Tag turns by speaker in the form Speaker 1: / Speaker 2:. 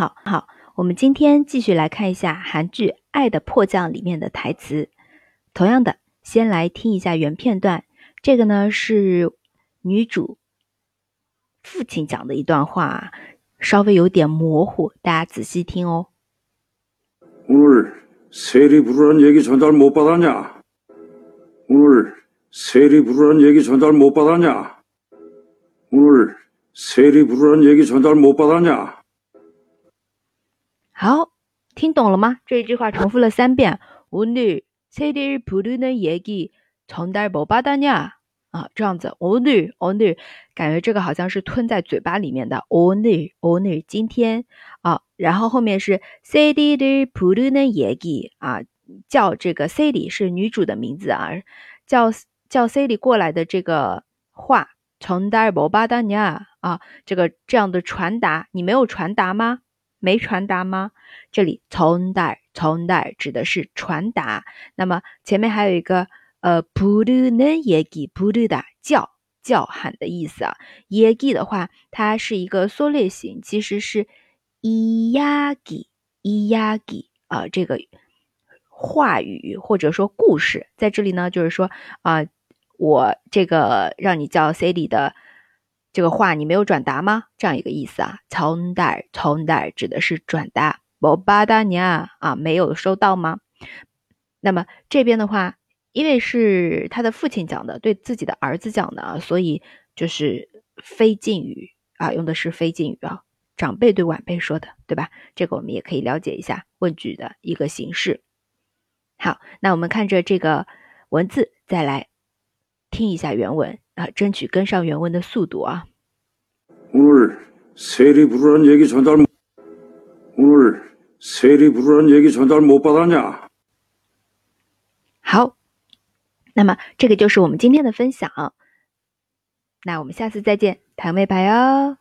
Speaker 1: 好好，我们今天继续来看一下韩剧《爱的迫降》里面的台词。同样的，先来听一下原片段。这个呢是女主父亲讲的一段话，稍微有点模糊，大家仔细听哦。
Speaker 2: 오늘세리부르란얘기전달못받았냐오늘세리부르란얘기전달못받았냐오늘세리부르란얘기전달못받았냐
Speaker 1: 好，听懂了吗？这一句话重复了三遍。오늘세리부르는얘기전달못받았냐啊，这样子。오늘오늘感觉这个好像是吞在嘴巴里面的。오늘오늘今天啊，然后后面是세리부르는얘기啊，叫这个 c e 是女主的名字啊，叫叫 c e 过来的这个话전달못받았냐啊，这个这样的传达，你没有传达吗？ 没传达吗？这里从代从代指的是传达。那么前面还有一个呃布鲁嫩耶吉布鲁达叫叫喊的意思啊。耶吉的话，它是一个缩略型，其实是伊亚吉伊亚吉啊。这个话语或者说故事，在这里呢，就是说啊，我这个让你叫 c i 的。这个话你没有转达吗？这样一个意思啊，从代从代指的是转达。我巴达尼亚啊，没有收到吗？那么这边的话，因为是他的父亲讲的，对自己的儿子讲的啊，所以就是非敬语啊，用的是非敬语啊，长辈对晚辈说的，对吧？这个我们也可以了解一下问句的一个形式。好，那我们看着这个文字，再来听一下原文。啊，争取跟上原文的速度啊！好，那么这个就是我们今天的分享。那我们下次再见，谈未牌哦。